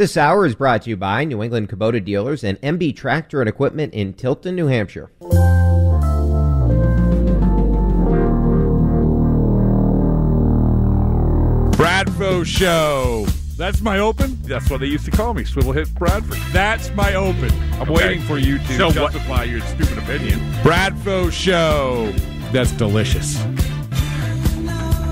This hour is brought to you by New England Kubota Dealers and MB Tractor and Equipment in Tilton, New Hampshire. Bradfo Show. That's my open. That's what they used to call me, Swivel Hit Bradford. That's my open. I'm Okay. waiting for you to So what- justify your stupid opinion. Bradfo Show. That's delicious.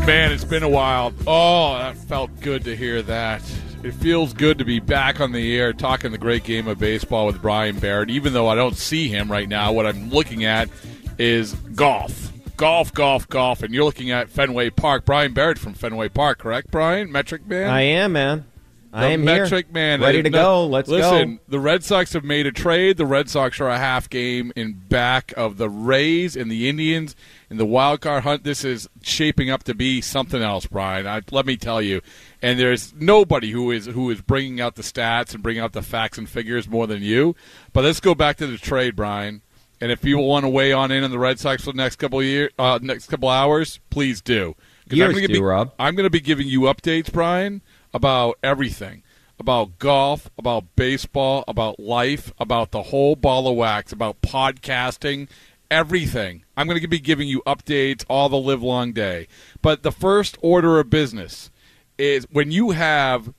Man, it's been a while. Oh, that felt good to hear that. It feels good to be back on the air talking the great game of baseball with Brian Barrett. Even though I don't see him right now, what I'm looking at is golf. Golf, golf, golf. And you're looking at Fenway Park. Brian Barrett from Fenway Park, correct, Brian? Metric Man? I am, man. I The am metric here. man, Ready to no- go. Let's go. listen, go. the Red Sox have made a trade. The Red Sox are a half game in back of the Rays and the Indians in the wild card hunt. This is shaping up to be something else, Brian. I, let me tell you. And there's nobody who is who is bringing out the stats and bringing out the facts and figures more than you. But let's go back to the trade, Brian. And if people want to weigh on in on the Red Sox for the next couple of year, uh, next couple hours, please do. Years gonna do, be, Rob. I'm going to be giving you updates, Brian, about everything about golf, about baseball, about life, about the whole ball of wax, about podcasting, everything. I'm going to be giving you updates all the live long day. But the first order of business is when you have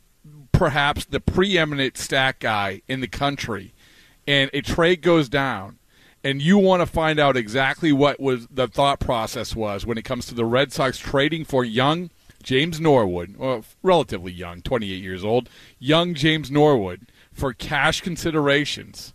perhaps the preeminent stat guy in the country and a trade goes down and you want to find out exactly what was the thought process was when it comes to the Red Sox trading for young James Norwood, well, relatively young, 28 years old, young James Norwood for cash considerations,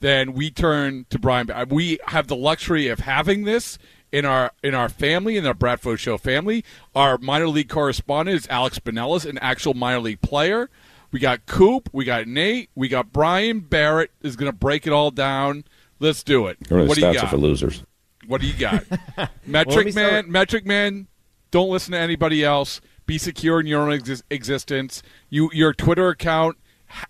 then we turn to Brian. We have the luxury of having this in our in our family, in our Bradford Show family. Our minor league correspondent is Alex Binelas, an actual minor league player. We got Coop, we got Nate, we got Brian Barrett is going to break it all down. Let's do it. Or What do you got? for losers. What do you got? Metric me man, metric man. Don't listen to anybody else. Be secure in your own exis- existence. You, your Twitter account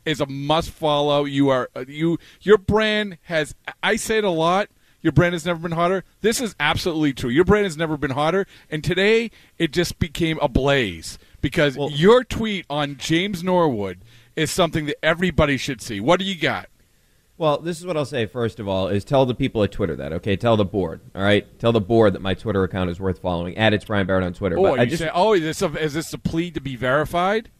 is a must follow. You are uh, you. Your brand has. I say it a lot. Your brand has never been hotter. This is absolutely true. Your brand has never been hotter, and today it just became a blaze because your tweet on James Norwood is something that everybody should see. What do you got? Well, this is what I'll say first of all: is tell the people at Twitter that, okay? Tell the board, all right? Tell the board that my Twitter account is worth following. Add it's Brian Barrett on Twitter. Oh, but I just, say, oh, is this a, is this a plea to be verified?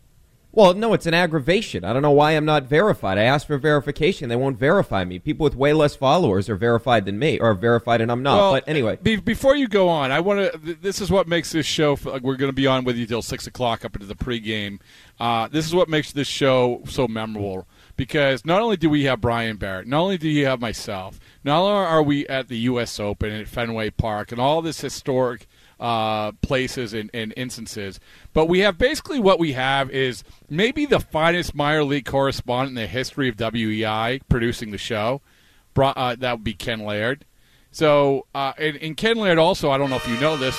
Well, no, it's an aggravation. I don't know why I'm not verified. I asked for verification; they won't verify me. People with way less followers are verified than me, or verified, and I'm not. Well, but anyway, be, before you go on, I want to. This is what makes this show. We're going to be on with you till six o'clock up into the pregame. Uh, this is what makes this show so memorable because not only do we have Brian Barrett, not only do you have myself, not only are we at the U.S. Open at Fenway Park and all this historic uh, places and, and instances, but we have basically what we have is maybe the finest minor league correspondent in the history of WEEI producing the show. Uh, that would be Ken Laird. So, uh, and, and Ken Laird also, I don't know if you know this,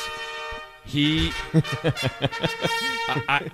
he. I, I-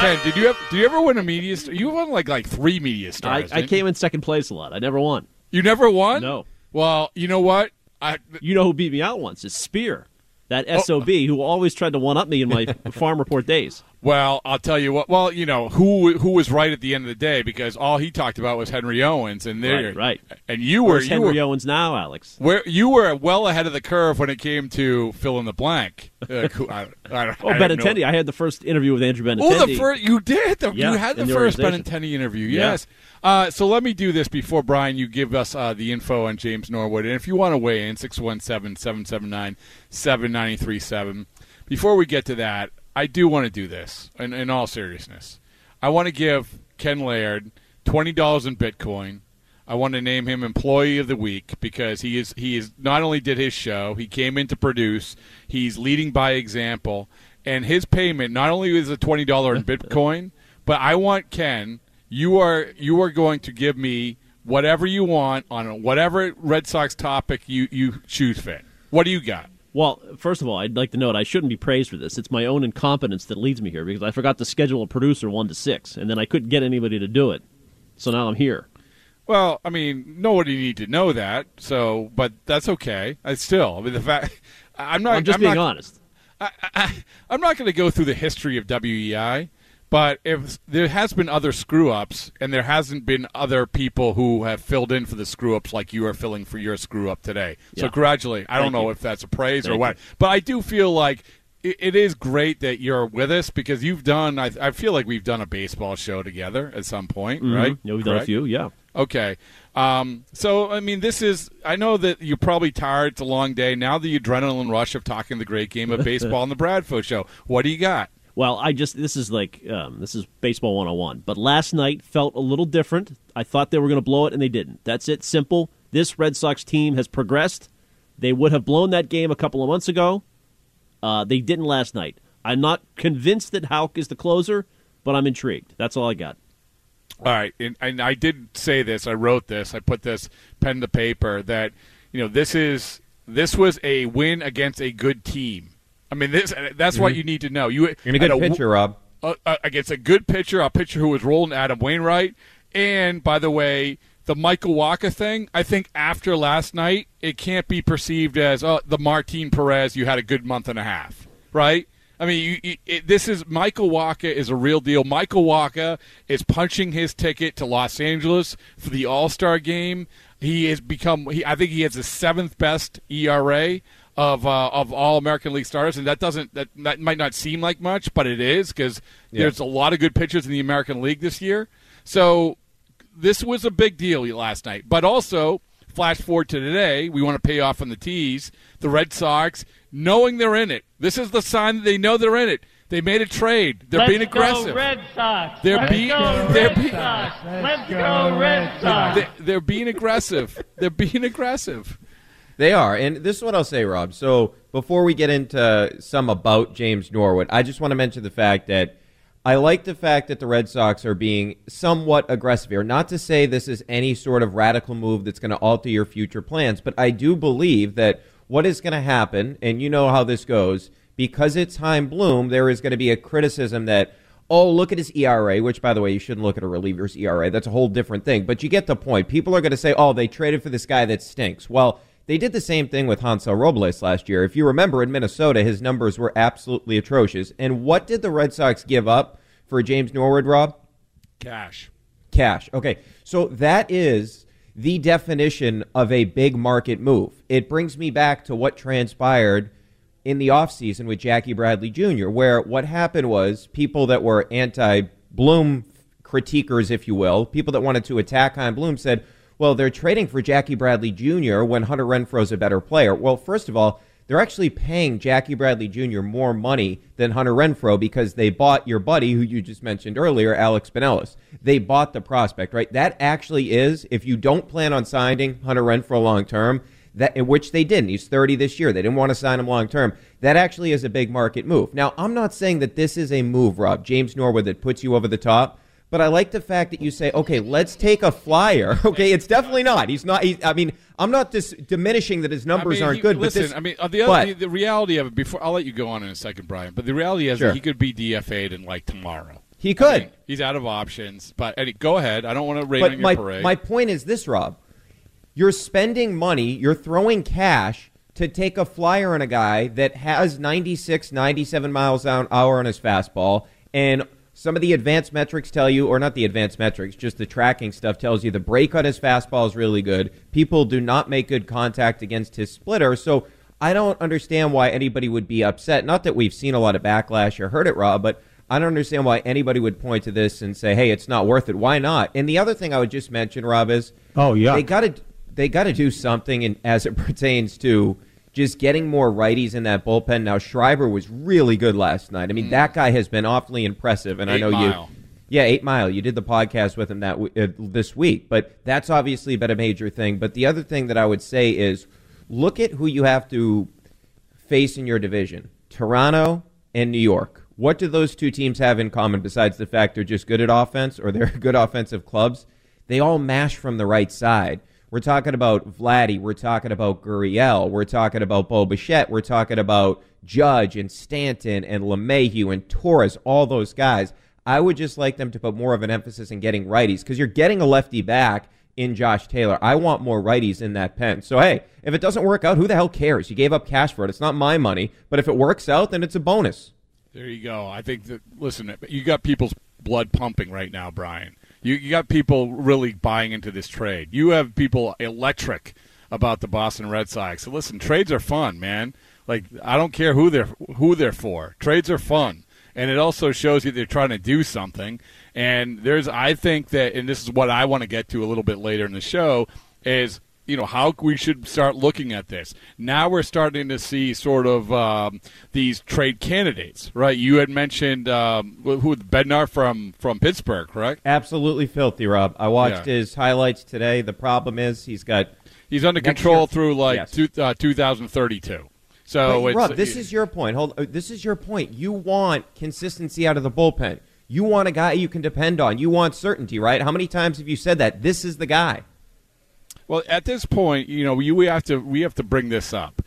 Ken, did you ever, did you ever win a media star? You won like like three media I, stars. I didn't came in second place a lot. I never won. You never won. No. Well, you know what? I You know who beat me out once? Is Spear, that Oh. sob who always tried to one up me in my farm report days. Well, I'll tell you what. Well, you know who who was right at the end of the day because all he talked about was Henry Owens, and there, Right, right. And you were Where's you Henry were Owens now, Alex? where you were well ahead of the curve when it came to fill in the blank. Uh, I, I, Oh, I Benintendi. I had the first interview with Andrew Benintendi. Oh, the first you did. The, Yeah, you had the the first. Benintendi interview. Yeah. Yes. Uh, so let me do this before Brian. You give us uh, the info on James Norwood, and if you want to weigh in, 617-779-7937. Before we get to that, I do want to do this. In, in all seriousness, I want to give Ken Laird twenty dollars in Bitcoin. I want to name him Employee of the Week because he is he is not only did his show, he came in to produce. He's leading by example, and his payment not only is a twenty dollar in Bitcoin, but I want Ken. You are you are going to give me whatever you want on whatever Red Sox topic you you choose fit. What do you got? Well, first of all, I'd like to note I shouldn't be praised for this. It's my own incompetence that leads me here because I forgot to schedule a producer one to six, and then I couldn't get anybody to do it. So now I'm here. Well, I mean, nobody need to know that. So, but that's okay. I still, I mean, the fact I'm not. I'm just I'm being not, honest. I, I, I'm not going to go through the history of WEEI, but if there has been other screw ups, and there hasn't been other people who have filled in for the screw ups like you are filling for your screw up today. So gradually. I don't know you. if that's a praise or Thank what, but I do feel like. it- is great that you're with us because you've done. I, I feel like we've done a baseball show together at some point, right? Yeah, we've done a few. Yeah. Okay. Um, so, I mean, this is, I know that you're probably tired. It's a long day. Now the adrenaline rush of talking the great game of baseball on the Bradford show. What do you got? Well, I just this is like um, this is baseball 101. But last night felt a little different. I thought they were going to blow it, and they didn't. That's it. Simple. This Red Sox team has progressed. They would have blown that game a couple of months ago. Uh, they didn't last night. I'm not convinced that Houck is the closer, but I'm intrigued. That's all I got. All right, and, and I did say this. I wrote this. I put this pen to paper that you know this is this was a win against a good team. I mean, this that's what you need to know. You You're a good had a- pitcher, Rob. uh, against a good pitcher, a pitcher who was rolling Adam Wainwright. And by the way, the Michael Wacha thing, I think after last night, it can't be perceived as oh, the Martin Perez. You had a good month and a half, right? I mean, you, you, it, this is Michael Wacha is a real deal. Michael Wacha is punching his ticket to Los Angeles for the All Star game. He has become. He, I think he has the seventh best ERA of uh, of all American League starters, and that doesn't that that might not seem like much, but it is because Yeah. there's a lot of good pitchers in the American League this year. So this was a big deal last night, but also flash forward to today, we want to pay off on the tees. The Red Sox, knowing they're in it, this is the sign that they know they're in it. They made a trade. They're Let's being aggressive. Go Red Sox. They're Let's being- go they're Red being- Sox. Let's go Red Sox. They, they're being aggressive. they're being aggressive. They are, and this is what I'll say, Rob. So before we get into some about James Norwood, I just want to mention the fact that I like the fact that the Red Sox are being somewhat aggressive here. Not to say this is any sort of radical move that's going to alter your future plans, but I do believe that what is going to happen, and you know how this goes, because it's Chaim Bloom, there is going to be a criticism that oh, look at his ERA, which, by the way, you shouldn't look at a reliever's ERA. That's a whole different thing. But you get the point. People are going to say, oh, they traded for this guy that stinks. Well, they did the same thing with Hansel Robles last year. If you remember, in Minnesota, his numbers were absolutely atrocious. And what did the Red Sox give up for James Norwood, Rob? Cash. Cash. Okay. So that is the definition of a big market move. It brings me back to what transpired in the offseason with Jackie Bradley Jr., where what happened was people that were anti Bloom critiquers, if you will, people that wanted to attack on Bloom said, well, they're trading for Jackie Bradley Jr. when Hunter Renfroe's a better player. Well, first of all, they're actually paying Jackie Bradley Jr. more money than Hunter Renfroe because they bought your buddy, who you just mentioned earlier, Alex Binelas. They bought the prospect, right? That actually is, if you don't plan on signing Hunter Renfroe long term, that which they didn't. He's 30 this year. They didn't want to sign him long term. That actually is a big market move. Now, I'm not saying that this is a move, Rob, James Norwood, that puts you over the top. But I like the fact that you say, okay, let's take a flyer. Okay, it's definitely not. He's not. He's, I mean, I'm not dis- diminishing that his numbers I mean, aren't he- good. Listen, but this, I mean, uh, the, other, the the reality of it. Before I'll let you go on in a second, Brian. But the reality is Sure. that he could be DFA'd in like tomorrow. he could. I mean, he's out of options. But Eddie, go ahead. I don't want to rain but on your my parade. my point is this, Rob. You're spending money. You're throwing cash to take a flyer on a guy that has 96, 97 miles an hour on his fastball, and some of the advanced metrics tell you, or not the advanced metrics, just the tracking stuff tells you the break on his fastball is really good. People do not make good contact against his splitter, so I don't understand why anybody would be upset. Not that we've seen a lot of backlash or heard it, Rob, but I don't understand why anybody would point to this and say, "Hey, it's not worth it." Why not? And the other thing I would just mention, Rob, is Oh, yeah. they got to they got to do something in, as it pertains to just getting more righties in that bullpen. Now Schreiber was really good last night. I mean, that guy has been awfully impressive, and I Mm. Know Mile. you. Yeah, Eight Mile. You did the podcast with him that uh, this week, but that's obviously been a major thing. But the other thing that I would say is, look at who you have to face in your division: Toronto and New York. What do those two teams have in common besides the fact they're just good at offense or they're good offensive clubs? They all mash from the right side. We're talking about Vladdy. We're talking about Gurriel. We're talking about Bo Bichette. We're talking about Judge and Stanton and LeMahieu and Torres, all those guys. I would just like them to put more of an emphasis in getting righties because you're getting a lefty back in Josh Taylor. I want more righties in that pen. So, hey, if it doesn't work out, who the hell cares? You gave up cash for it. It's not my money. But if it works out, then it's a bonus. There you go. I think that, listen, you got people's blood pumping right now, Brian. You, you got people really buying into this trade. You have people electric about the Boston Red Sox. So listen, trades are fun, man. Like I don't care who they're who they're for. Trades are fun, and it also shows you they're trying to do something. And there's, I think that, and this is what I want to get to a little bit later in the show, is you know how we should start looking at this. Now we're starting to see sort of um, these trade candidates, right? You had mentioned um, who Bednar from from Pittsburgh, correct? Absolutely filthy, Rob. I watched Yeah. his highlights today. The problem is he's got. He's under control year- through like Yes. two, uh, 2032. So But, it's, Rob, this is your point. Hold. uh, This is your point. You want consistency out of the bullpen. You want a guy you can depend on. You want certainty, right? How many times have you said that? This is the guy. Well, at this point, you know, we, we have to we have to bring this up,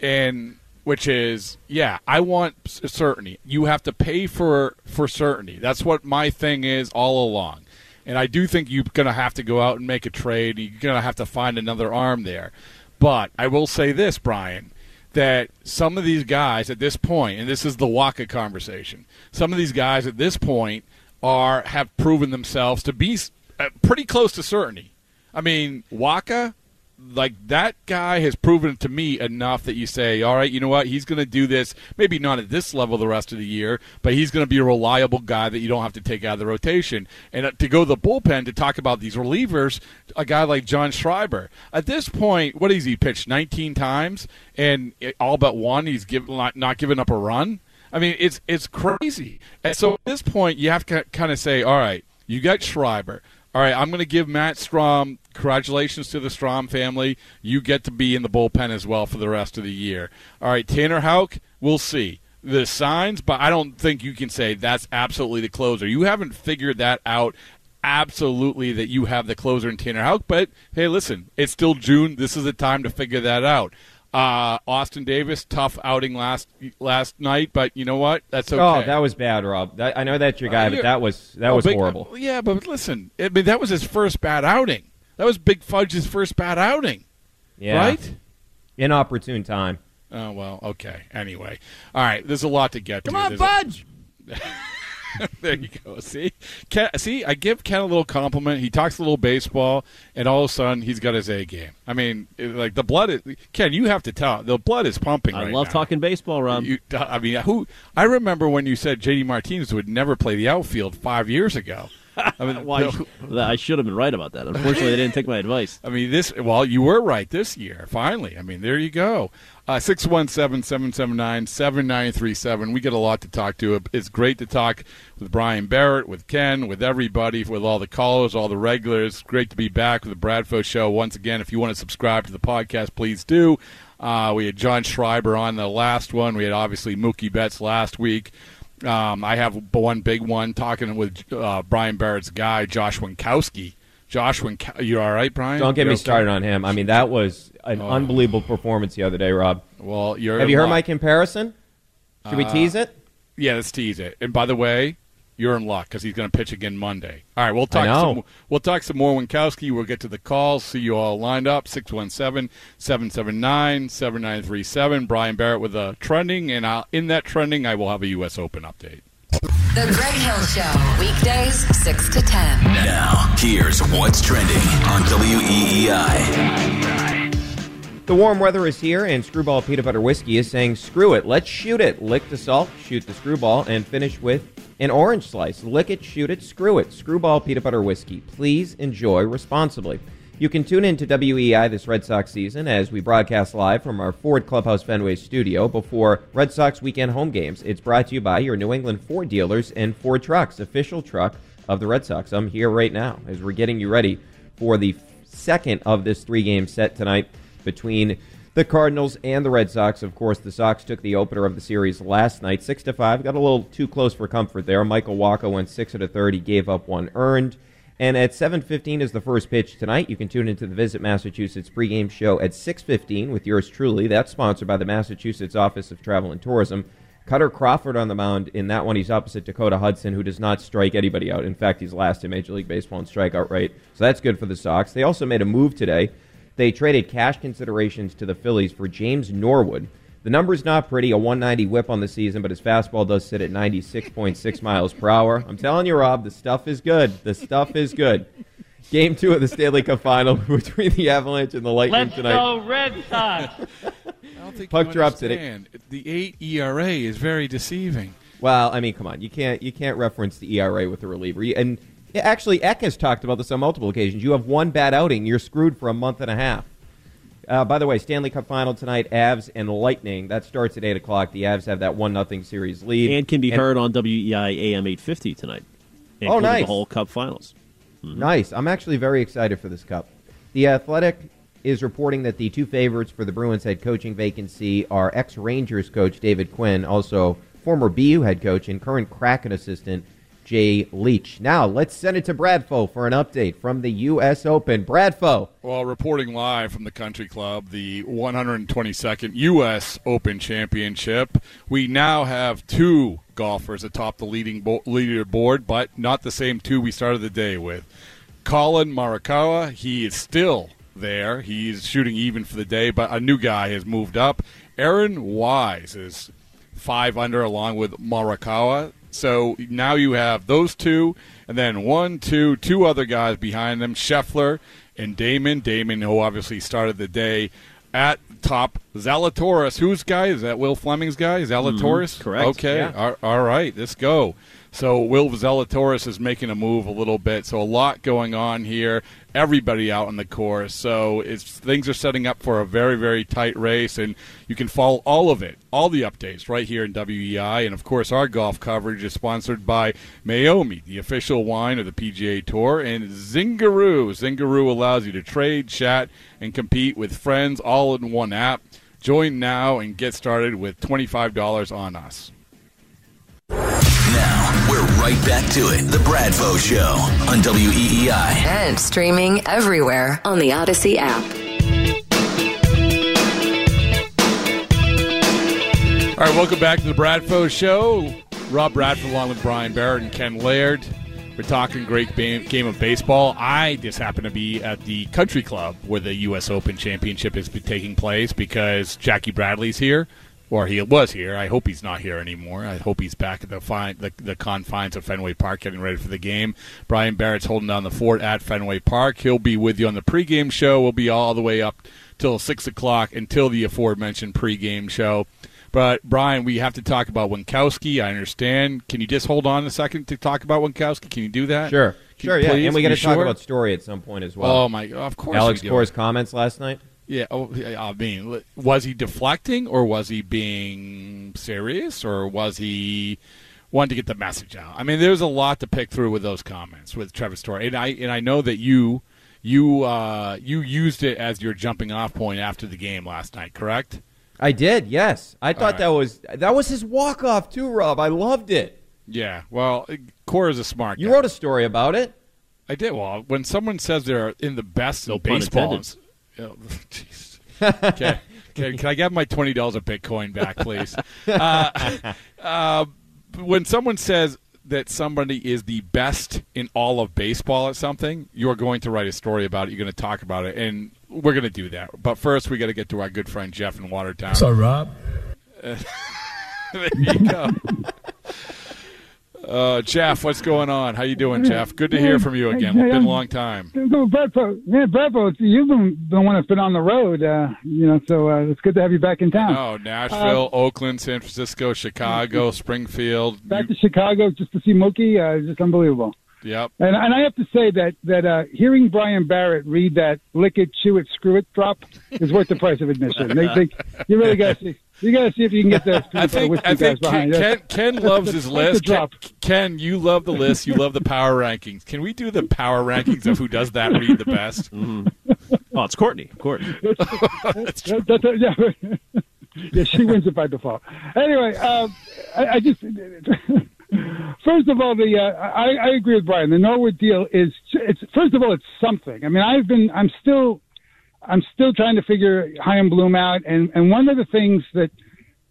and which is, yeah, I want certainty. You have to pay for for certainty. That's what my thing is all along, and I do think you're going to have to go out and make a trade. You're going to have to find another arm there. But I will say this, Brian, that some of these guys at this point, and this is the Wacha conversation, some of these guys at this point are have proven themselves to be uh, pretty close to certainty. I mean, Wacha, like that guy has proven to me enough that you say, all right, you know what, he's going to do this. Maybe not at this level the rest of the year, but he's going to be a reliable guy that you don't have to take out of the rotation. And uh, to go to the bullpen to talk about these relievers, a guy like John Schreiber. At this point, what has he pitched 19 times, and all but one he's give, not, giving up a run. I mean, it's it's crazy. And so at this point, you have to kind of say, all right, you got Schreiber. All right, I'm going to give Matt Strahm congratulations to the Strahm family. You get to be in the bullpen as well for the rest of the year. All right, Tanner Houck, we'll see the signs, but I don't think you can say that's absolutely the closer. You haven't figured that out absolutely that you have the closer in Tanner Houck, but hey, listen, it's still June. This is the time to figure that out. Uh, Austin Davis, tough outing last last night, but you know what? That's okay. Oh, that was bad, Rob. That, I know that's your guy, Uh, but that was that Oh, was big- horrible. Yeah, but listen, I mean that was his first bad outing. That was Big Fudge's first bad outing, Yeah, right? Inopportune time. Oh well, okay. Anyway, all right. There's a lot to get to. Come on, There's a- Fudge. there you go. See, Ken, see, I give Ken a little compliment. He talks a little baseball, and all of a sudden he's got his A game. I mean, it- like the blood is. Ken, you have to tell. The blood is pumping. I right love now. talking baseball, Rob. You, I mean, who? I remember when you said J.D. Martinez would never play the outfield five years ago. I mean, Why? no- I should have been right about that. Unfortunately, they didn't take my advice. I mean, this. Well, you were right this year. Finally, I mean, there you go. Uh, Six one seven seven seven nine seven nine three seven. We get a lot to talk to. It's great to talk with Brian Barrett, with Ken, with everybody, with all the callers, all the regulars. Great to be back with the Bradfo Show once again. If you want to subscribe to the podcast, please do. Uh, we had John Schreiber on the last one. We had obviously Mookie Betts last week. Um, I have one big one talking with uh, Brian Barrett's guy, Josh Winckowski. Josh Winckowski, you all right, Brian? Don't get me okay? started on him. I mean, that was an Oh. unbelievable performance the other day, Rob. Well, you're Have you heard in my comparison? Should we Uh, tease it? Yeah, let's tease it. And by the way, you're in luck because he's going to pitch again Monday. All right, we'll talk. Some, we'll talk some more Winckowski. We'll get to the calls. See you all lined up. 617-779-7937. Brian Barrett with a trending, and I'll, in that trending, I will have a U.S. Open update. The Greg Hill Show, weekdays 6 to 10. Now, here's what's trending on E WEEI. The warm weather is here, and Screwball Peanut Butter Whiskey is saying, screw it, let's shoot it. Lick the salt, shoot the screwball, and finish with an orange slice. Lick it, shoot it, screw it. Screwball Peanut Butter Whiskey. Please enjoy responsibly. You can tune in to WEEI this Red Sox season as we broadcast live from our Ford Clubhouse Fenway studio before Red Sox weekend home games. It's brought to you by your New England Ford dealers and Ford Trucks, official truck of the Red Sox. I'm here right now as we're getting you ready for the second of this three game set tonight between the Cardinals and the Red Sox. Of course, the Sox took the opener of the series last night, six to five. Got a little too close for comfort there. Michael Wacha went six of the third. He gave up one earned. And at 7:15 is the first pitch tonight. You can tune into the Visit Massachusetts pregame show at 6:15 with yours truly. That's sponsored by the Massachusetts Office of Travel and Tourism. Kutter Crawford on the mound. In that one, he's opposite Dakota Hudson, who does not strike anybody out. In fact, he's last in Major League Baseball in strikeout rate. So that's good for the Sox. They also made a move today. They traded cash considerations to the Phillies for James Norwood. The number's not pretty, a 190 whip on the season, but his fastball does sit at 96.6 miles per hour. I'm telling you, Rob, the stuff is good. The stuff is good. Game two of the Stanley Cup final between the Avalanche and the Lightning Let's tonight. go Red Sox. I don't think Puck you drops it. understand. The eight ERA is very deceiving. Well, I mean, come on, you can't you can't reference the ERA with a reliever. You- And actually, Eck has talked about this on multiple occasions. You have one bad outing, you're screwed for a month and a half. Uh, by the way, Stanley Cup final tonight, Avs and Lightning. That starts at eight o'clock. The Avs have that one nothing series lead, and can be heard on WEEI AM 850 tonight. Oh, nice. The whole Cup Finals. Nice. I'm actually very excited for this cup. The Athletic is reporting that the two favorites for the Bruins head coaching vacancy are ex Rangers coach David Quinn, also former BU head coach and current Kraken assistant Jay Leach. Now, let's send it to Bradfo for an update from the U.S. Open. Bradfo. Well, reporting live from the Country Club, the 122nd U.S. Open Championship, we now have two golfers atop the leading bo- leaderboard, but not the same two we started the day with. Collin Morikawa, he is still there. He's shooting even for the day, but a new guy has moved up. Aaron Wise is five under along with Morikawa. So now you have those two, and then one, two, two other guys behind them, Scheffler and Dahmen. Dahmen, who obviously started the day at top. Zalatoris, whose guy is that? Will Fleming's guy? Zalatoris, mm-hmm. correct. Okay, Yeah. all- all right, let's go. So Will Zalatoris is making a move a little bit. So a lot going on here. Everybody out on the course. So things are setting up for a very very tight race, and you can follow all of it, all the updates right here in WEEI, and of course our golf coverage is sponsored by Meiomi, the official wine of the PGA Tour, and Zingaroo. Zingaroo allows you to trade, chat, and compete with friends all in one app. Join now and get started with twenty five dollars on us. Now, we're right back to it. The Bradfo Show on E WEEI. And streaming everywhere on the Audacy app. All right, welcome back to the Bradfo Show. Rob Bradford along with Brian Barrett and Ken Laird. We're talking great ba- game of baseball. I just happen to be at the Country Club where the U.S. Open Championship is taking place because Jackie Bradley's here, or he was here. I hope he's not here anymore. I hope he's back at the, fi- the, the confines of Fenway Park getting ready for the game. Brian Barrett's holding down the fort at Fenway Park. He'll be with you on the pregame show. We'll be all the way up till 6 o'clock until the aforementioned pregame show. But Brian, we have to talk about Winckowski. I understand. Can you just hold on a second to talk about Winckowski? Can you do that? Sure. Can- Sure, yeah. please? And we got to talk sure? about story at some point as well. Oh my! Of course, Alex. Cora's comments last night. Yeah. Oh, I mean, was he deflecting or was he being serious or was he wanting to get the message out? I mean, there's a lot to pick through with those comments with Trevor Story, and I and I know that you you uh, you used it as your jumping off point after the game last night, correct? I did, yes. I thought right. that was that was his walk off too, Rob. I loved it. Yeah. Well, Cora is a smart. You guy. wrote a story about it. I did. Well, when someone says they're in the best No in pun baseball, intended. it's- oh, jeez. okay. Can, can I get my twenty dollars of Bitcoin back, please? uh, uh, when someone says that somebody is the best in all of baseball at something, you're going to write a story about it. You're going to talk about it, and we're going to do that. But first, we got to get to our good friend Jeff in Watertown. So, Rob, there you go. Uh, Jeff, what's going on? How you doing, Jeff? Good to hear from you again. It's been a long time. Bradford, yeah, Bradford, you've been the one that's been on the road, uh, you know, so uh, it's good to have you back in town. Oh, Nashville, Oakland, San Francisco, Chicago, Springfield. back You- to Chicago just to see Mookie, uh, just unbelievable. yep. And, and I have to say that that uh, hearing Brian Barrett read that "lick it, chew it, screw it" drop is worth the price of admission. They, they, you really got to see. You got to see if you can get those I think I think Ken. Ken, Ken loves his That's list. Ken, Ken, you love the list. You love the power rankings. Can we do the power rankings of who does that read the best? Oh, it's Courtney, of course. That- that's a- yeah, yeah, she wins it by default. Anyway, um, I, I just first of all, the uh, I, I agree with Brian. The Norwood deal is it's first of all it's something. I mean, I've been I'm still I'm still trying to figure Chaim Bloom out, and and one of the things that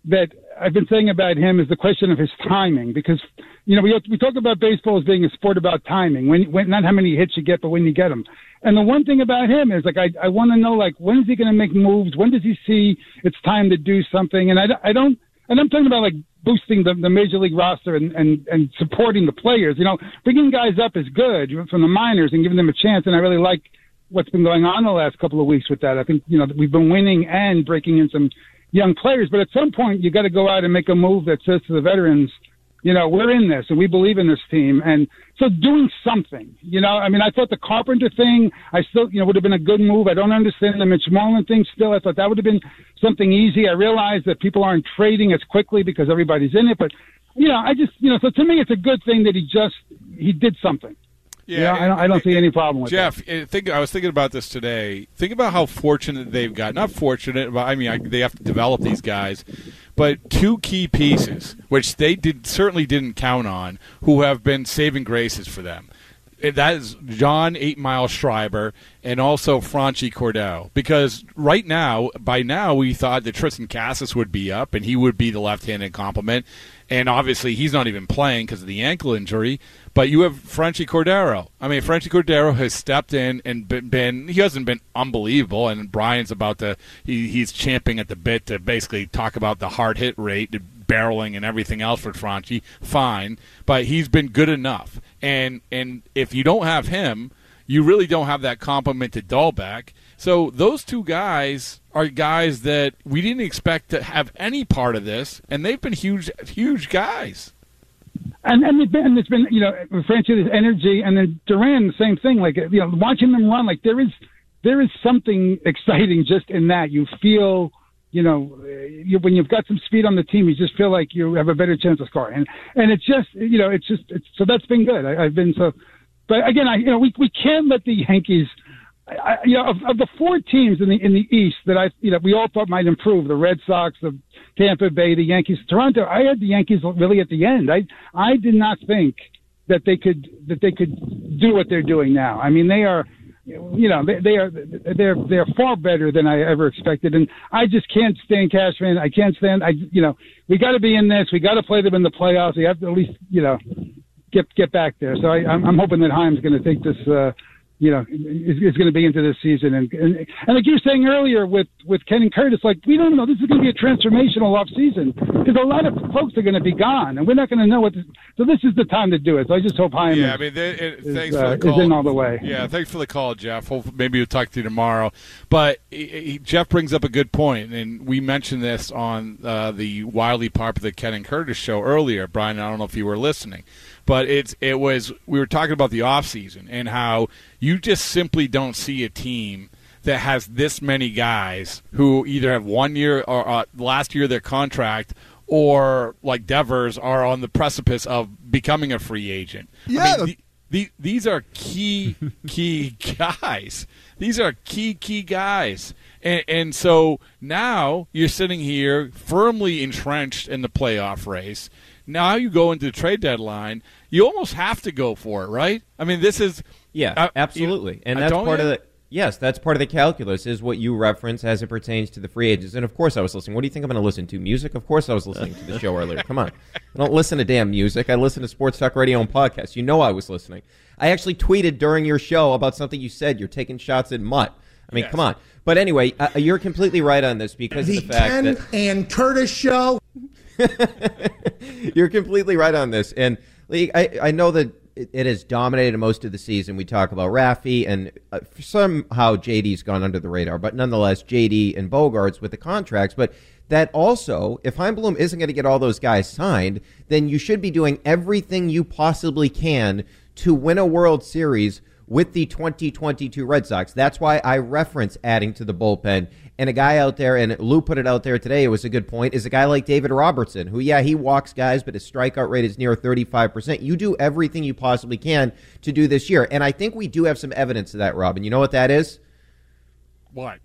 that I've been saying about him is the question of his timing because you know we we talk about baseball as being a sport about timing when when not how many hits you get but when you get them. And the one thing about him is like I I want to know like when is he going to make moves? When does he see it's time to do something? And I I don't and I'm talking about like boosting the, the major league roster and, and and supporting the players. You know, bringing guys up is good from the minors and giving them a chance. And I really like what's been going on the last couple of weeks with that. I think you know we've been winning and breaking in some young players, but at some point you got to go out and make a move that says to the veterans, you know, we're in this and we believe in this team. And so doing something, you know, I mean, I thought the Carpenter thing, I still, you know, would have been a good move. I don't understand the Mitch Moreland thing still. I thought that would have been something easy. I realize that people aren't trading as quickly because everybody's in it, but you know, I just, you know, so to me, it's a good thing that he just, he did something. Yeah, I, don't, I don't see any problem with Jeff, that. uh, think I was thinking about this today. Think about how fortunate they've got. Not fortunate, but I mean I, they have to develop these guys. But two key pieces, which they did certainly didn't count on, who have been saving graces for them. That is John Eight Mile Schreiber and also Franchy Cordero. Because right now, by now, we thought that Triston Casas would be up and he would be the left-handed complement. And obviously, he's not even playing because of the ankle injury. But you have Franchy Cordero. I mean, Franchy Cordero has stepped in and been, been he hasn't been unbelievable. And Brian's about to he, he's champing at the bit to basically talk about the hard hit rate, the barreling, and everything else for Franchy. Fine, but he's been good enough. And and if you don't have him, you really don't have that complement to Dalbec. So those two guys are guys that we didn't expect to have any part of this, and they've been huge, huge guys. And and it's been, it's been you know Francis energy, and then Duran same thing. Like you know, watching them run, like there is there is something exciting just in that. You feel you know you, when you've got some speed on the team, you just feel like you have a better chance of scoring. And and it's just you know it's just it's, so that's been good. I, I've been so, but again, I you know we we can't let the Yankees. I, you know, of, of the four teams in the in the East that I, you know, we all thought might improve, the Red Sox, the Tampa Bay, the Yankees, Toronto. I had the Yankees really at the end. I I did not think that they could that they could do what they're doing now. I mean, they are, you know, they, they are they're they're far better than I ever expected, and I just can't stand Cashman. I can't stand. I you know, we got to be in this. We got to play them in the playoffs. We have to at least you know get get back there. So I, I'm, I'm hoping that Chaim's going to take this. Uh, you know, is, is going to be into this season, and, and and like you were saying earlier with with Ken and Curtis, like we don't know this is going to be a transformational off season because a lot of folks are going to be gone, and we're not going to know what. This, so this is the time to do it. So I just hope Chaim Yeah, is, I mean, they, it, is, thanks uh, for the is call. in all the way. Yeah, thanks for the call, Jeff. Hope maybe we'll talk to you tomorrow. But he, he- Jeff brings up a good point, and we mentioned this on uh, the wildly popular Ken and Curtis show earlier. Brian, I don't know if you were listening, but it's it was we were talking about the off season and how you just simply don't see a team that has this many guys who either have one year or uh, last year of their contract or like Devers are on the precipice of becoming a free agent. Yeah, I mean, the, the, these are key key guys. These are key key guys. And, and so now you're sitting here firmly entrenched in the playoff race. Now you go into the trade deadline. You almost have to go for it, right? I mean, this is Yeah, uh, absolutely. you- and that's part you? of the yes, that's part of the calculus is what you reference as it pertains to the free agents. And of course I was listening. What do you think I'm going to listen to? Music? Of course I was listening to the show earlier. Come on. I don't listen to damn music. I listen to sports talk radio and podcasts. You know I was listening. I actually tweeted during your show about something you said. You're taking shots at Mutt. I mean, Yes. come on. But anyway, uh, you're completely right on this because The of the fact Ken that and Curtis show. You're completely right on this, and I I know that it, has dominated most of the season. We talk about Raffy, and uh, somehow JD's gone under the radar, but nonetheless, JD and Bogaerts with the contracts, but. That also, if Chaim Bloom isn't going to get all those guys signed, then you should be doing everything you possibly can to win a World Series with the 2022 Red Sox. That's why I reference adding to the bullpen. And a guy out there, and Lou put it out there today, it was a good point, is a guy like David Robertson, who, yeah, he walks guys, but his strikeout rate is near 35%. You do everything you possibly can to do this year. And I think we do have some evidence of that, Robin. You know what that is? what?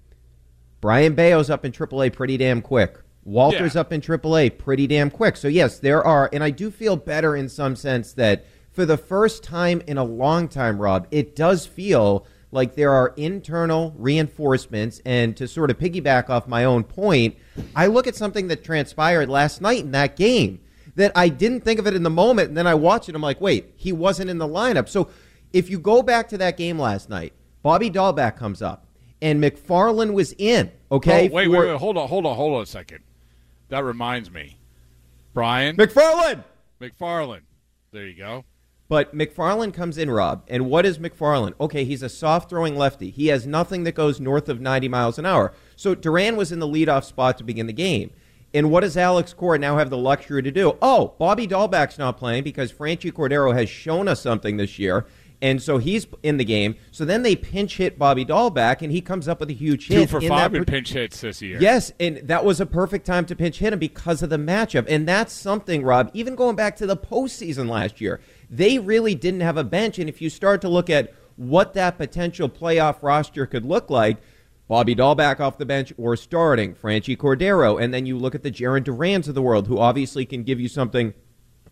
Brayan Bello's up in AAA pretty damn quick. Walter's Yeah. up in AAA pretty damn quick. So yes, there are, and I do feel better in some sense that for the first time in a long time, Rob, it does feel like there are internal reinforcements. And to sort of piggyback off my own point, I look at something that transpired last night in that game that I didn't think of it in the moment. And then I watch it. I'm like, wait, he wasn't in the lineup. So if you go back to that game last night, Bobby Dalbec comes up and McFarland was in. Okay. Oh, wait, for- wait, wait. Hold on, hold on, hold on a second. That reminds me. Brian McFarland. McFarland. There you go. But McFarland comes in, Rob, and what is McFarland? Okay, he's a soft throwing lefty. He has nothing that goes north of 90 miles an hour. So Duran was in the leadoff spot to begin the game. And what does Alex Cora now have the luxury to do? Oh, Bobby Dalbec's not playing because Franchy Cordero has shown us something this year. And so he's in the game. So then they pinch hit Bobby Dalbec, and he comes up with a huge hit. Two for in five that in pinch hits this year. Yes, and that was a perfect time to pinch hit him because of the matchup. And that's something, Rob, even going back to the postseason last year, they really didn't have a bench. And if you start to look at what that potential playoff roster could look like, Bobby Dalbec off the bench or starting, Franchy Cordero, and then you look at the Jarren Durans of the world, who obviously can give you something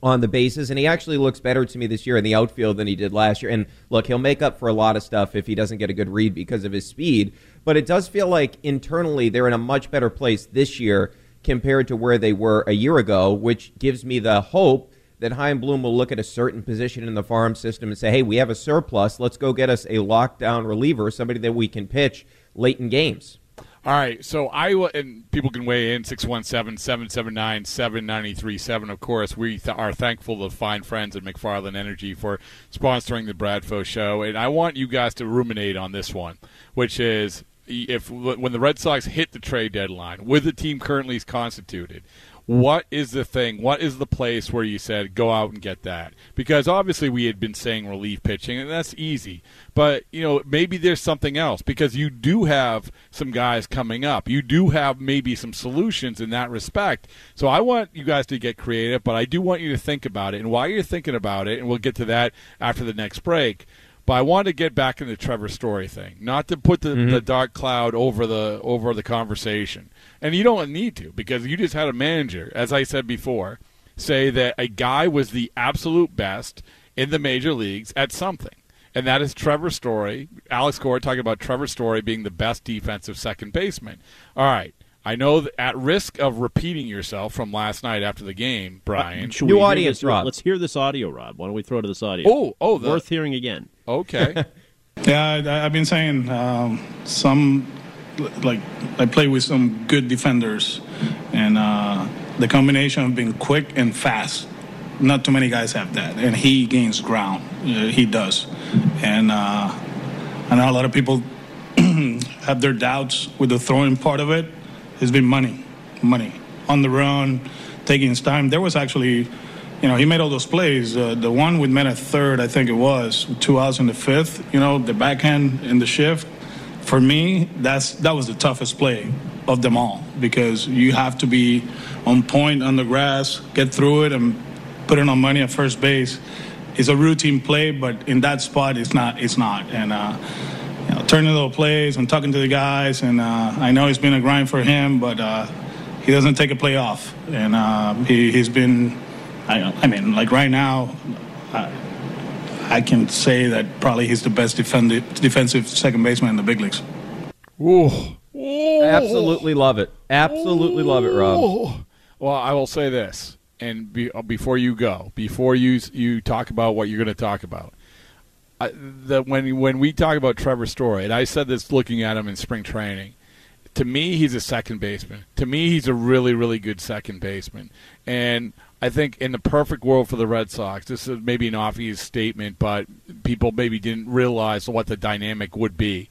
on the bases, and he actually looks better to me this year in the outfield than he did last year. And look, he'll make up for a lot of stuff if he doesn't get a good read because of his speed. But it does feel like internally they're in a much better place this year compared to where they were a year ago, which gives me the hope that Chaim Bloom will look at a certain position in the farm system and say, hey, we have a surplus. Let's go get us a lockdown reliever, somebody that we can pitch late in games. All right, so Iowa and people can weigh in 617-779-7937. Of course, we th- are thankful to fine friends at McFarland Energy for sponsoring the Bradfo show, and I want you guys to ruminate on this one, which is if when the Red Sox hit the trade deadline with the team currently constituted, what is the thing? What is the place where you said go out and get that? Because obviously we had been saying relief pitching, and that's easy. But you know maybe there's something else because you do have some guys coming up. You do have maybe some solutions in that respect. So I want you guys to get creative, but I do want you to think about it. And while you're thinking about it, and we'll get to that after the next break. But I want to get back into Trevor Story thing, not to put the, mm-hmm. the dark cloud over the over the conversation. And you don't need to because you just had a manager, as I said before, say that a guy was the absolute best in the major leagues at something. And that is Trevor Story. Alex Cora talking about Trevor Story being the best defensive second baseman. All right. I know that at risk of repeating yourself from last night after the game, Brian. Should New audience, this? Rob. Let's hear this audio, Rob. Why don't we throw to this audio? Oh, oh, the, worth hearing again. Okay. Yeah, I, I've been saying um, some like I play with some good defenders, and uh, the combination of being quick and fast. Not too many guys have that, and he gains ground. Uh, he does, and uh, I know a lot of people have their doubts with the throwing part of it. It's been money, money on the run, taking his time. There was actually you know, he made all those plays. Uh, the one with men at third, I think it was, two outs in the fifth. You know, the backhand in the shift. For me, that's that was the toughest play of them all because you have to be on point on the grass, get through it, and put it on money at first base. It's a routine play, but in that spot, it's not. It's not. And uh, you know, turning little plays and talking to the guys, and uh, I know it's been a grind for him, but uh, he doesn't take a play off, and uh, he, he's been. I, I mean, like right now, I, I can say that probably he's the best defend, defensive second baseman in the big leagues. Ooh. Absolutely love it. Absolutely love it, Rob. Well, I will say this, and be, uh, before you go, before you you talk about what you're going to talk about, I, the, when when we talk about Trevor Story, and I said this looking at him in spring training, to me he's a second baseman. To me, he's a really really good second baseman, and I think in the perfect world for the Red Sox, this is maybe an obvious statement, but people maybe didn't realize what the dynamic would be.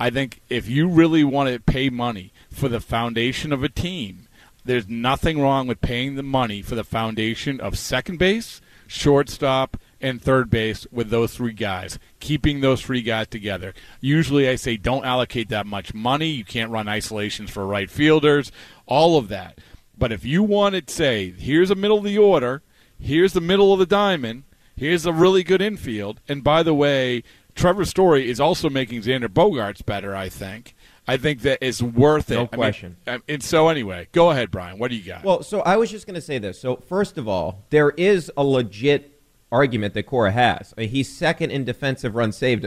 I think if you really want to pay money for the foundation of a team, there's nothing wrong with paying the money for the foundation of second base, shortstop, and third base with those three guys, keeping those three guys together. Usually I say don't allocate that much money. You can't run isolations for right fielders, all of that. But if you want to say, here's a middle of the order, here's the middle of the diamond, here's a really good infield, and by the way, Trevor Story is also making Xander Bogaerts better, I think. I think that is worth it. No I mean, question. um, and so, anyway, go ahead, Brian. What do you got? Well, so I was just going to say this. So, first of all, there is a legit argument that Cora has. I mean, he's second in defensive runs saved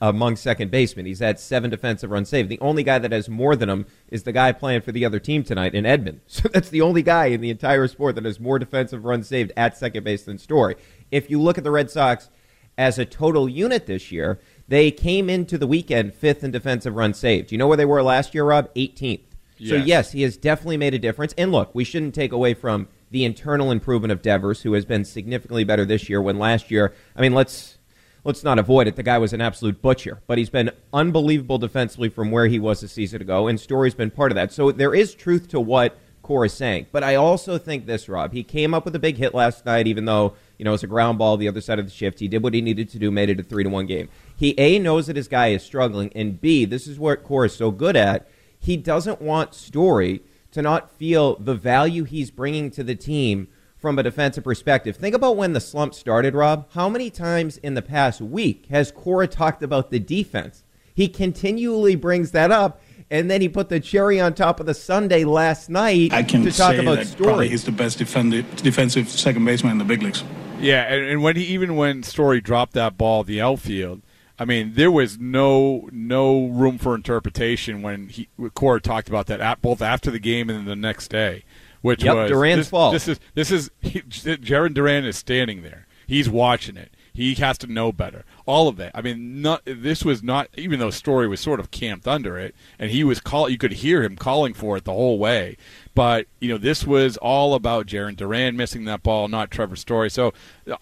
among second basemen. He's had seven defensive runs saved. The only guy that has more than him is the guy playing for the other team tonight in Edman. So that's the only guy in the entire sport that has more defensive runs saved at second base than Story. If you look at the Red Sox as a total unit this year, they came into the weekend fifth in defensive runs saved. You know where they were last year, Rob? 18th. So Yes. yes, he has definitely made a difference. And look, we shouldn't take away from the internal improvement of Devers, who has been significantly better this year. When last year, I mean, let's let's not avoid it. The guy was an absolute butcher, but he's been unbelievable defensively from where he was a season ago, and Story's been part of that. So there is truth to what Cora is saying. But I also think this, Rob. He came up with a big hit last night, even though you know it was a ground ball the other side of the shift. He did what he needed to do, made it a three to one game. He a knows that his guy is struggling, and b this is what Cora is so good at. He doesn't want Story to not feel the value he's bringing to the team from a defensive perspective. Think about when the slump started, Rob. How many times in the past week has Cora talked about the defense? He continually brings that up, and then he put the cherry on top of the Sunday last night I can to talk say about that probably he's the best defensive, defensive second baseman in the big leagues. Yeah, and, and when he even when Story dropped that ball the outfield, I mean, there was no no room for interpretation when he Cora talked about that at, both after the game and then the next day, which Yep, was Duran's this, fault. This is this is he, Jarren Duran is standing there. He's watching it. He has to know better. All of that. I mean, not, this was not even though Story was sort of camped under it, and he was call. You could hear him calling for it the whole way. But you know, this was all about Jarren Duran missing that ball, not Trevor Story. So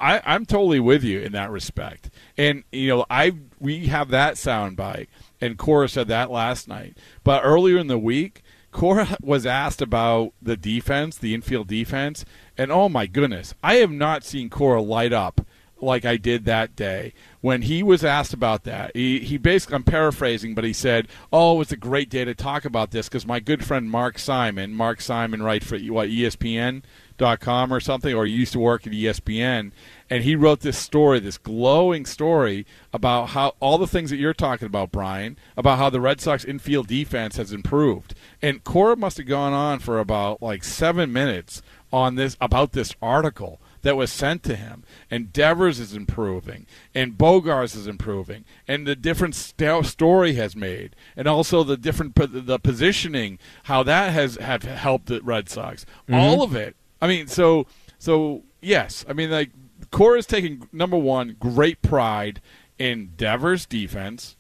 I, I'm totally with you in that respect. And you know, I we have that soundbite, and Cora said that last night. But earlier in the week, Cora was asked about the defense, the infield defense, and oh my goodness, I have not seen Cora light up like I did that day when he was asked about that. He, he basically, I'm paraphrasing, but he said, "Oh, it was a great day to talk about this because my good friend Mark Simon, Mark Simon, writes for what ESPN.com or something, or he used to work at ESPN, and he wrote this story, this glowing story about how all the things that you're talking about, Brian, about how the Red Sox infield defense has improved. And Cora must have gone on for about like seven minutes on this about this article that was sent to him. And Devers is improving, and Bogaerts is improving, and the different st- story has made, and also the different po- the positioning, how that has have helped the Red Sox. Mm-hmm. All of it. I mean, so so yes. I mean, like Cora is taking number one great pride in Devers' defense.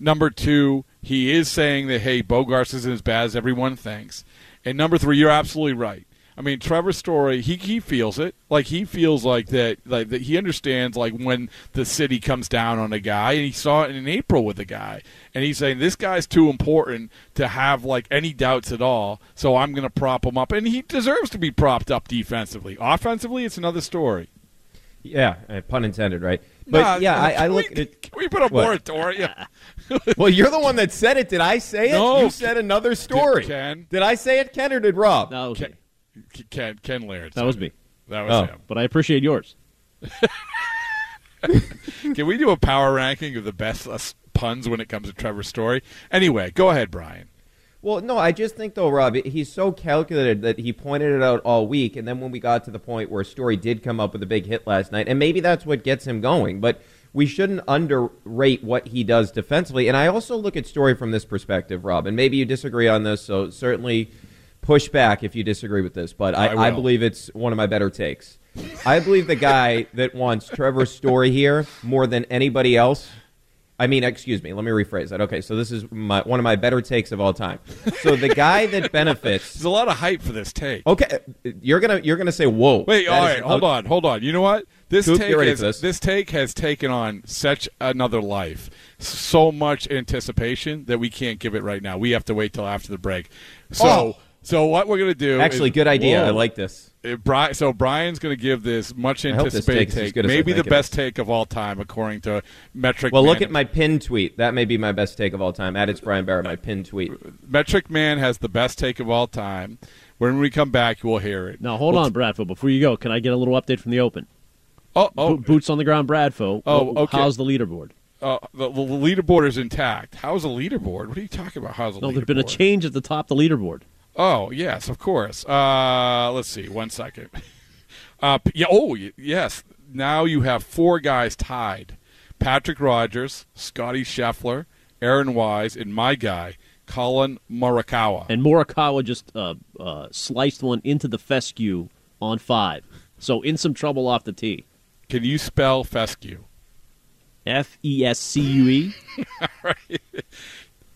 Number two, he is saying that hey, Bogaerts isn't as bad as everyone thinks. And number three, you're absolutely right. I mean, Trevor Story, he he feels it. Like he feels like that, like that he understands like when the city comes down on a guy, and he saw it in April with a guy, and he's saying this guy's too important to have like any doubts at all. So I'm going to prop him up, and he deserves to be propped up defensively. Offensively, it's another story. Yeah, uh, pun intended, right? But Nah, yeah, I, I look we, at. Can we put a What? moratorium? Well, you're the one that said it. Did I say it? No. You said another story. Ken. Did I say it, Ken, or did Rob? That was, Ken, me. Ken, Ken Laird. that was me. That was Oh. him. But I appreciate yours. Can we do a power ranking of the best uh, puns when it comes to Trevor Story? Anyway, go ahead, Brian. Well, no, I just think though, Rob, he's so calculated that he pointed it out all week, and then when we got to the point where Story did come up with a big hit last night, and maybe that's what gets him going, but we shouldn't underrate what he does defensively. And I also look at Story from this perspective, Rob, and maybe you disagree on this, so certainly push back if you disagree with this, but I I, I believe it's one of my better takes. I believe the guy that wants Trevor Story here more than anybody else I mean, excuse me. Let me rephrase that. Okay, so this is my, one of my better takes of all time. So the guy that benefits. There's a lot of hype for this take. Okay, you're gonna you're gonna say whoa. Wait, all right, is- hold on, hold on. You know what? This Coop, take has, this. this take has taken on such another life, so much anticipation that we can't give it right now. We have to wait till after the break. So, Oh. So what we're gonna do? Actually, is- good idea. I like this. Uh, Bri- so Brian's going to give this much hope this anticipated take take, good as I maybe the best take of all time, according to Metric. Well, Man. look at my pin tweet. That may be my best take of all time. At it's Brian Barrett, my pin tweet. Metric Man has the best take of all time. When we come back, we'll hear it. Now, hold on, Bradfo. Before you go, can I get a little update from the Open? Oh, oh, Bo- boots on the ground, Bradfo. Oh, okay. How's the leaderboard? uh, the, the leaderboard is intact. How's the leaderboard? What are you talking about? How's the No, leaderboard? there's been a change at the top of the leaderboard. Oh yes, of course. Uh, let's see. One second. Uh, yeah. Oh yes. now you have four guys tied: Patrick Rodgers, Scotty Scheffler, Aaron Wise, and my guy Collin Morikawa. And Morikawa just uh, uh, sliced one into the fescue on five. So in some trouble off the tee. Can you spell fescue? F E S C U E.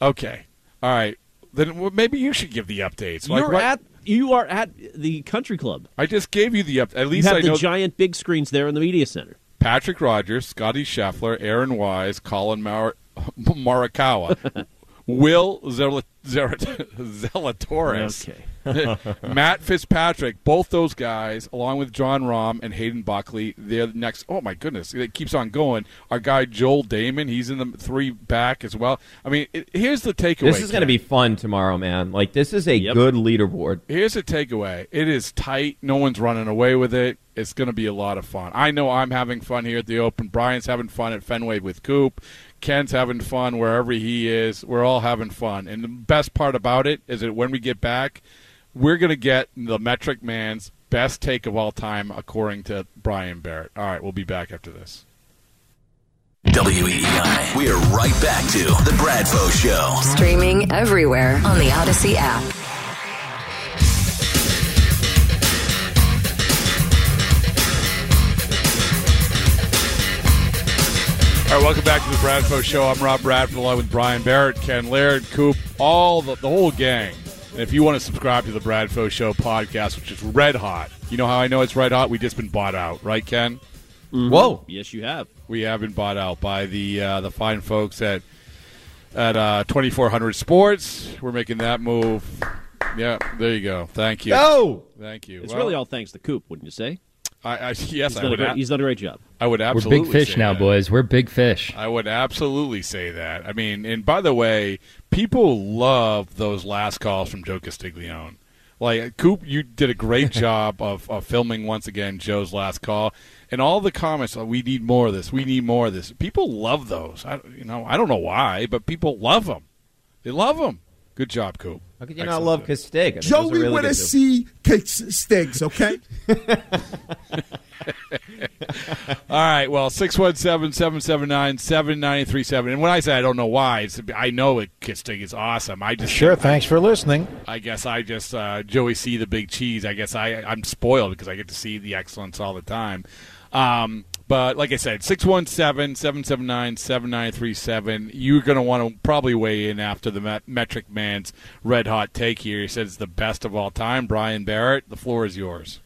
Okay. All right. Then well, maybe you should give the updates. Like, You're what- at you are at the country club. I just gave you the up. At least You least have I the know giant big screens there in the media center. Patrick Rodgers, Scotty Scheffler, Aaron Wise, Collin Mar- Morikawa, Will Zelat- Zerat- Zalatoris, Matt Fitzpatrick. Both those guys, along with Jon Rahm and Hayden Buckley, they're the next. Oh my goodness, it keeps on going. Our guy Joel Dahmen, he's in the three back as well. I mean, it, here's the takeaway. This is going to be fun tomorrow, man. Like this is a Yep. good leaderboard. Here's the takeaway. It is tight. No one's running away with it. It's going to be a lot of fun. I know I'm having fun here at the Open. Brian's having fun at Fenway with Coop. Ken's having fun wherever he is. We're all having fun. And the best part about it is that when we get back, we're going to get the Metric Man's best take of all time, according to Brian Barrett. All right, we'll be back after this. WEEI. We are right back to The Bradfo Show. Streaming everywhere on the Audacy app. All right, welcome back to the Bradfo Show. I'm Rob Bradford along with Brian Barrett, Ken Laird, Coop, all the, the whole gang. And if you want to subscribe to the Brad Bradfo Show podcast, which is red hot, you know how I know it's red hot? We just been bought out, right, Ken? Whoa. Yes, you have. We have been bought out by the uh, the fine folks at at uh, 2400 Sports. We're making that move. Yeah, there you go. Thank you. Go. Thank you. It's Well, really all thanks to Coop, wouldn't you say? I, I, yes, He's I done, a great, ab- he's done a great job. I would absolutely. We're big fish say now, that. boys. We're big fish. I would absolutely say that. I mean, and by the way, people love those last calls from Joe Castiglione. Like Coop, you did a great job of, of filming once again Joe's last call, and all the comments. Oh, we need more of this. We need more of this. People love those. I, you know, I don't know why, but people love them. They love them. Good job, Coop. How could you not love job. Castig? I mean, Joey really with good a too. C cakes sticks, okay? All right. Well, 617-779-7937. And when I say I don't know why, it's I know it Kisting is awesome. I just Sure, thanks for listening. I guess I just uh, Joey see the big cheese. I guess I I'm spoiled because I get to see the excellence all the time. Um, but like I said, 617-779-7937. You're going to want to probably weigh in after the Metric Man's red hot take here. He says it's the best of all time. Brian Barrett, the floor is yours.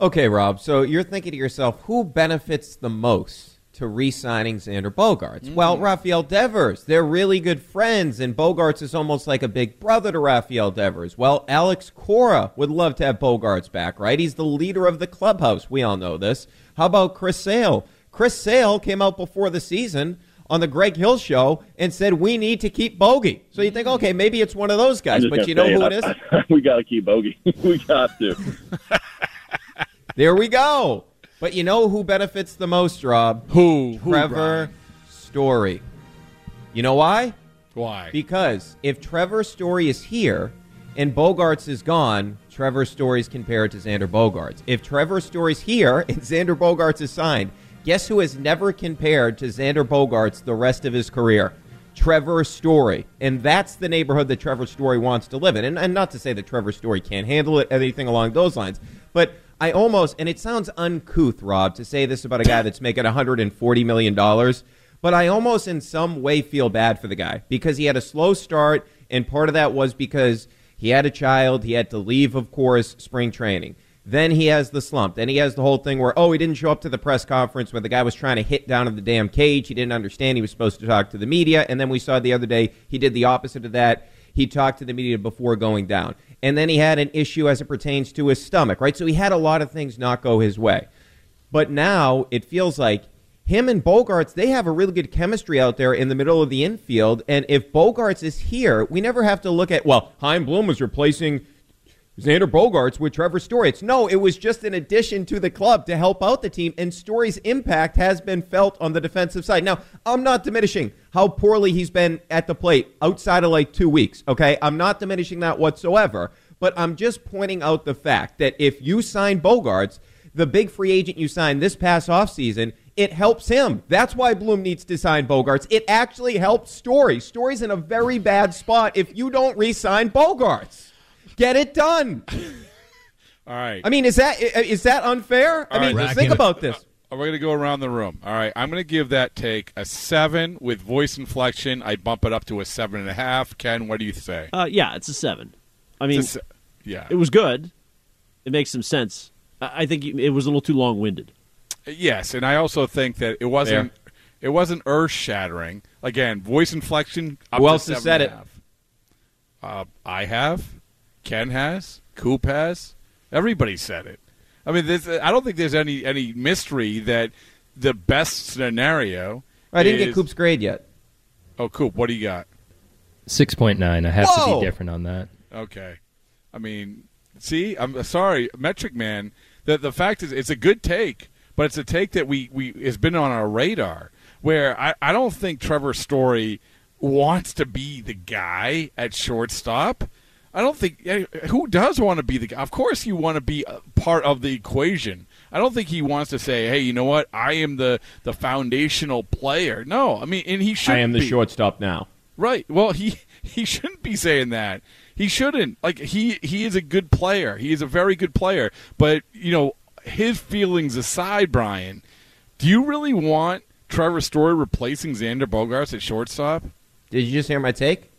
Okay, Rob. So you're thinking to yourself, who benefits the most to re-signing Xander Bogaerts? Mm-hmm. Well, Rafael Devers. They're really good friends, and Bogaerts is almost like a big brother to Rafael Devers. Well, Alex Cora would love to have Bogaerts back, right? He's the leader of the clubhouse. We all know this. How about Chris Sale? Chris Sale came out before the season on the Greg Hill show and said we need to keep Bogey. So you think, okay, maybe it's one of those guys, but you know say who it is? we got to keep Bogey. we got to. There we go. But you know who benefits the most, Rob? Who? Who, Trevor Brian? Story. You know why? Why? Because if Trevor Story is here and Bogaerts is gone, Trevor Story's compared to Xander Bogaerts. If Trevor Story's here and Xander Bogaerts is signed, guess who has never compared to Xander Bogaerts the rest of his career? Trevor Story. And that's the neighborhood that Trevor Story wants to live in. And, and not to say that Trevor Story can't handle it, anything along those lines. But I almost, and it sounds uncouth, Rob, to say this about a guy that's making $140 million, but I almost in some way feel bad for the guy because he had a slow start, and part of that was because he had a child. He had to leave, of course, spring training. Then he has the slump. Then he has the whole thing where, oh, he didn't show up to the press conference when the guy was trying to hit down in the damn cage. He didn't understand he was supposed to talk to the media. And then we saw the other day he did the opposite of that. He talked to the media before going down. And then he had an issue as it pertains to his stomach, right? So he had a lot of things not go his way. But now it feels like him and Bogaerts, they have a really good chemistry out there in the middle of the infield. And if Bogaerts is here, we never have to look at, well, Chaim Bloom was replacing Xander Bogaerts with Trevor Story. It's no, it was just an addition to the club to help out the team, and Story's impact has been felt on the defensive side. Now, I'm not diminishing how poorly he's been at the plate outside of like two weeks, okay? I'm not diminishing that whatsoever, but I'm just pointing out the fact that if you sign Bogaerts, the big free agent you signed this past offseason, it helps him. That's why Bloom needs to sign Bogaerts. It actually helps Story. Story's in a very bad spot if you don't re-sign Bogaerts. Get it done. All right. I mean, is that is that unfair? I mean, right. think about this. Uh, We're going to go around the room. All right. I'm going to give that take a seven with voice inflection. I bump it up to a seven and a half. Ken, what do you say? Uh, yeah, it's a seven. I mean, se- yeah. it was good. It makes some sense. I I think it was a little too long winded. Yes, and I also think that it wasn't it wasn't earth shattering. Again, voice inflection. Up Who to else has said it? Uh, I have. Ken has. Coop has. Everybody said it. I mean, there's, I don't think there's any any mystery that the best scenario. I didn't get Coop's grade yet. Oh, Coop, what do you got? Six point nine. I have Whoa! to be different on that. Okay. I mean, see, I'm sorry, Metric Man. The the fact is, it's a good take, but it's a take that we we has been on our radar. Where I I don't think Trevor Story wants to be the guy at shortstop. I don't think who does want to be the guy. Of course, you want to be a part of the equation. I don't think he wants to say, "Hey, you know what? I am the the foundational player." No, I mean, and he should. I am the be. shortstop now. Right. Well, he he shouldn't be saying that. He shouldn't. Like he he is a good player. He is a very good player. But you know, his feelings aside, Brian, do you really want Trevor Story replacing Xander Bogaerts at shortstop? Did you just hear my take?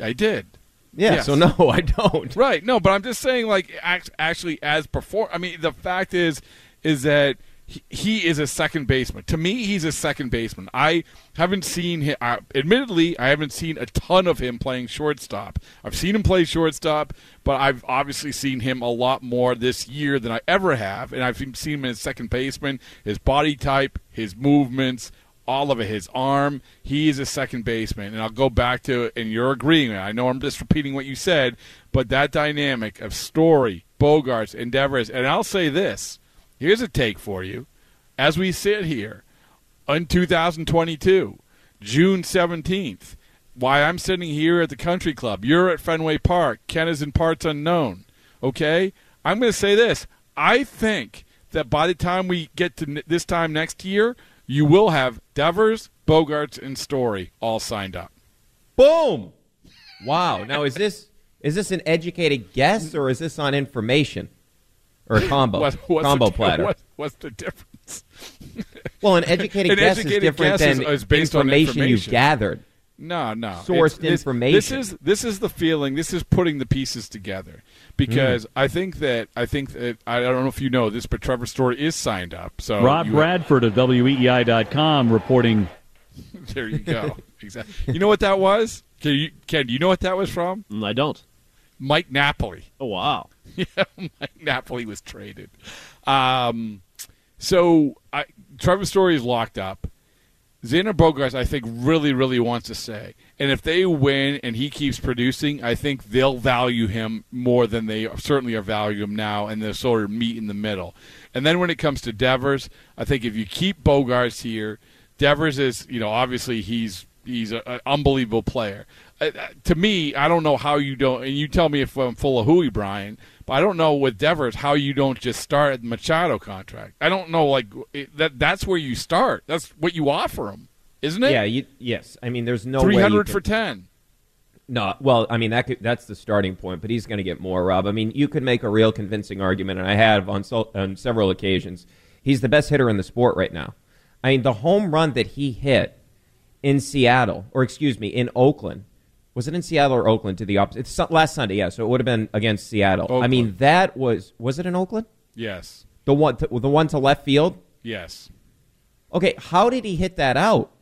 I did. Yeah. Yes. So no, I don't. Right. No, but I'm just saying, like, act, actually, as perform. I mean, the fact is, is that he, is a second baseman. To me, he's a second baseman. I haven't seen him. Uh, admittedly, I haven't seen a ton of him playing shortstop. I've seen him play shortstop, but I've obviously seen him a lot more this year than I ever have, and I've seen him as second baseman. His body type, his movements. All of it, his arm, he is a second baseman. And I'll go back to, and you're agreeing. I know I'm just repeating what you said, but that dynamic of Story, Bogaerts, Endeavors, and I'll say this here's a take for you. As we sit here in 2022, June 17th, why I'm sitting here at the country club, you're at Fenway Park, Ken is in parts unknown, okay? I'm going to say this. I think that by the time we get to this time next year, you will have Devers, Bogaerts, and Story all signed up. Boom. Wow. Now is this is this an educated guess or is this on information or a combo What- what's combo the, platter? What, what's the difference? Well, an educated An guess educated is different guess than is based on information, you've gathered. No, no. Sourced this- information. This is this is the feeling. This is putting the pieces together. Because Hmm. I think that I think that I don't know if you know this, but Trevor Story is signed up. So Rob you- Bradford of WEEI.com reporting. there you go. exactly. You know what that was? Can you, Ken, do you know what that was from? Mm, I don't. Mike Napoli. Oh wow. yeah, Mike Napoli was traded. Um, so I, Trevor Story is locked up. Xander Bogaerts, I think, really, really wants to say, and if they win and he keeps producing, I think they'll value him more than they certainly are value him now, and they'll sort of meet in the middle. And then when it comes to Devers, I think if you keep Bogaerts here, Devers is, you know, obviously he's he's an unbelievable player. Uh, to me, I don't know how you don't, and you tell me if I'm full of hooey, Brian. But I don't know with Devers how you don't just start at the Machado contract. I don't know, like it, that. That's where you start. That's what you offer him, isn't it? Yeah. You, yes. I mean, there's no way three hundred for ten. No, well, I mean that could, that's the starting point, but he's going to get more, Rob. I mean, you could make a real convincing argument, and I have on so, on several occasions. He's the best hitter in the sport right now. I mean, the home run that he hit in Seattle, or excuse me, in Oakland, was it in Seattle or Oakland? To the opposite, it's last Sunday, yeah. So it would have been against Seattle. I mean, that was was it in Oakland? Yes. The one, to, the one to left field. Yes. Okay, how did he hit that out?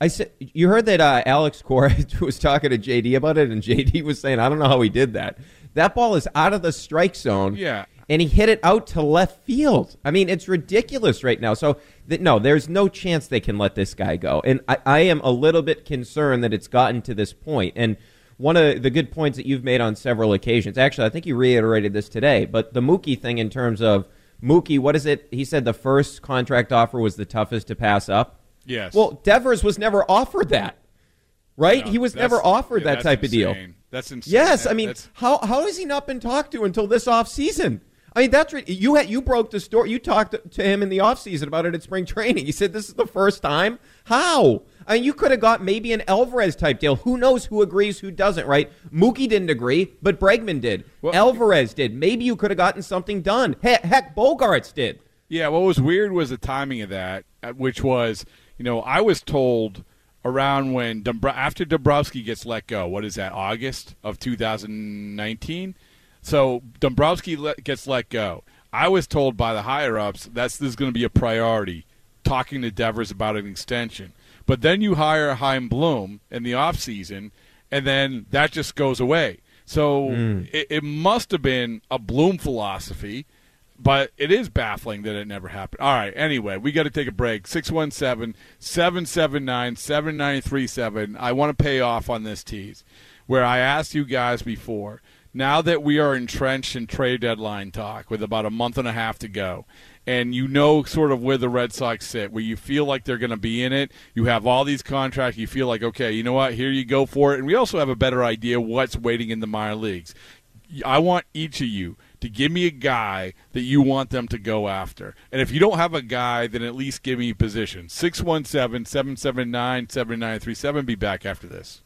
I said you heard that uh, Alex Cora was talking to JD about it, and JD was saying, "I don't know how he did that. That ball is out of the strike zone, Yeah. And he hit it out to left field. I mean, it's ridiculous right now. So th- no, there's no chance they can let this guy go. And I, I am a little bit concerned that it's gotten to this point. And one of the good points that you've made on several occasions, actually, I think you reiterated this today, but the Mookie thing in terms of Mookie, what is it? He said the first contract offer was the toughest to pass up. Yes. Well, Devers was never offered that, right? No, he was never offered yeah, that type of deal. That's insane. Yes, I mean, that's- how how has he not been talked to until this off season? I mean, that's you had you broke the story. You talked to him in the offseason about it at spring training. He said this is the first time. How? I mean, you could have got maybe an Alvarez type deal. Who knows who agrees, who doesn't, right? Mookie didn't agree, but Bregman did. Alvarez did. Maybe you could have gotten something done. Heck, heck, Bogaerts did. Yeah, what was weird was the timing of that, uh, which was, you know, I was told around when Dombr- after Dombrowski gets let go. What is that? August of 2019. So Dombrowski let, gets let go. I was told by the higher ups that's this is going to be a priority. Talking to Devers about an extension, but then you hire Chaim Bloom in the off season, and then that just goes away. So hmm. it, it must have been a Bloom philosophy but it is baffling that it never happened. All right, anyway, we got to take a break. 617 779 7937. I want to pay off on this tease where I asked you guys before. Now that we are entrenched in trade deadline talk with about a month and a half to go, and you know sort of where the Red Sox sit, where you feel like they're going to be in it, you have all these contracts, you feel like, okay, you know what, here you go for it. And we also have a better idea what's waiting in the minor leagues. I want each of you to give me a guy that you want them to go after. And if you don't have a guy, then at least give me a position. 617 779 7937. Be back after this.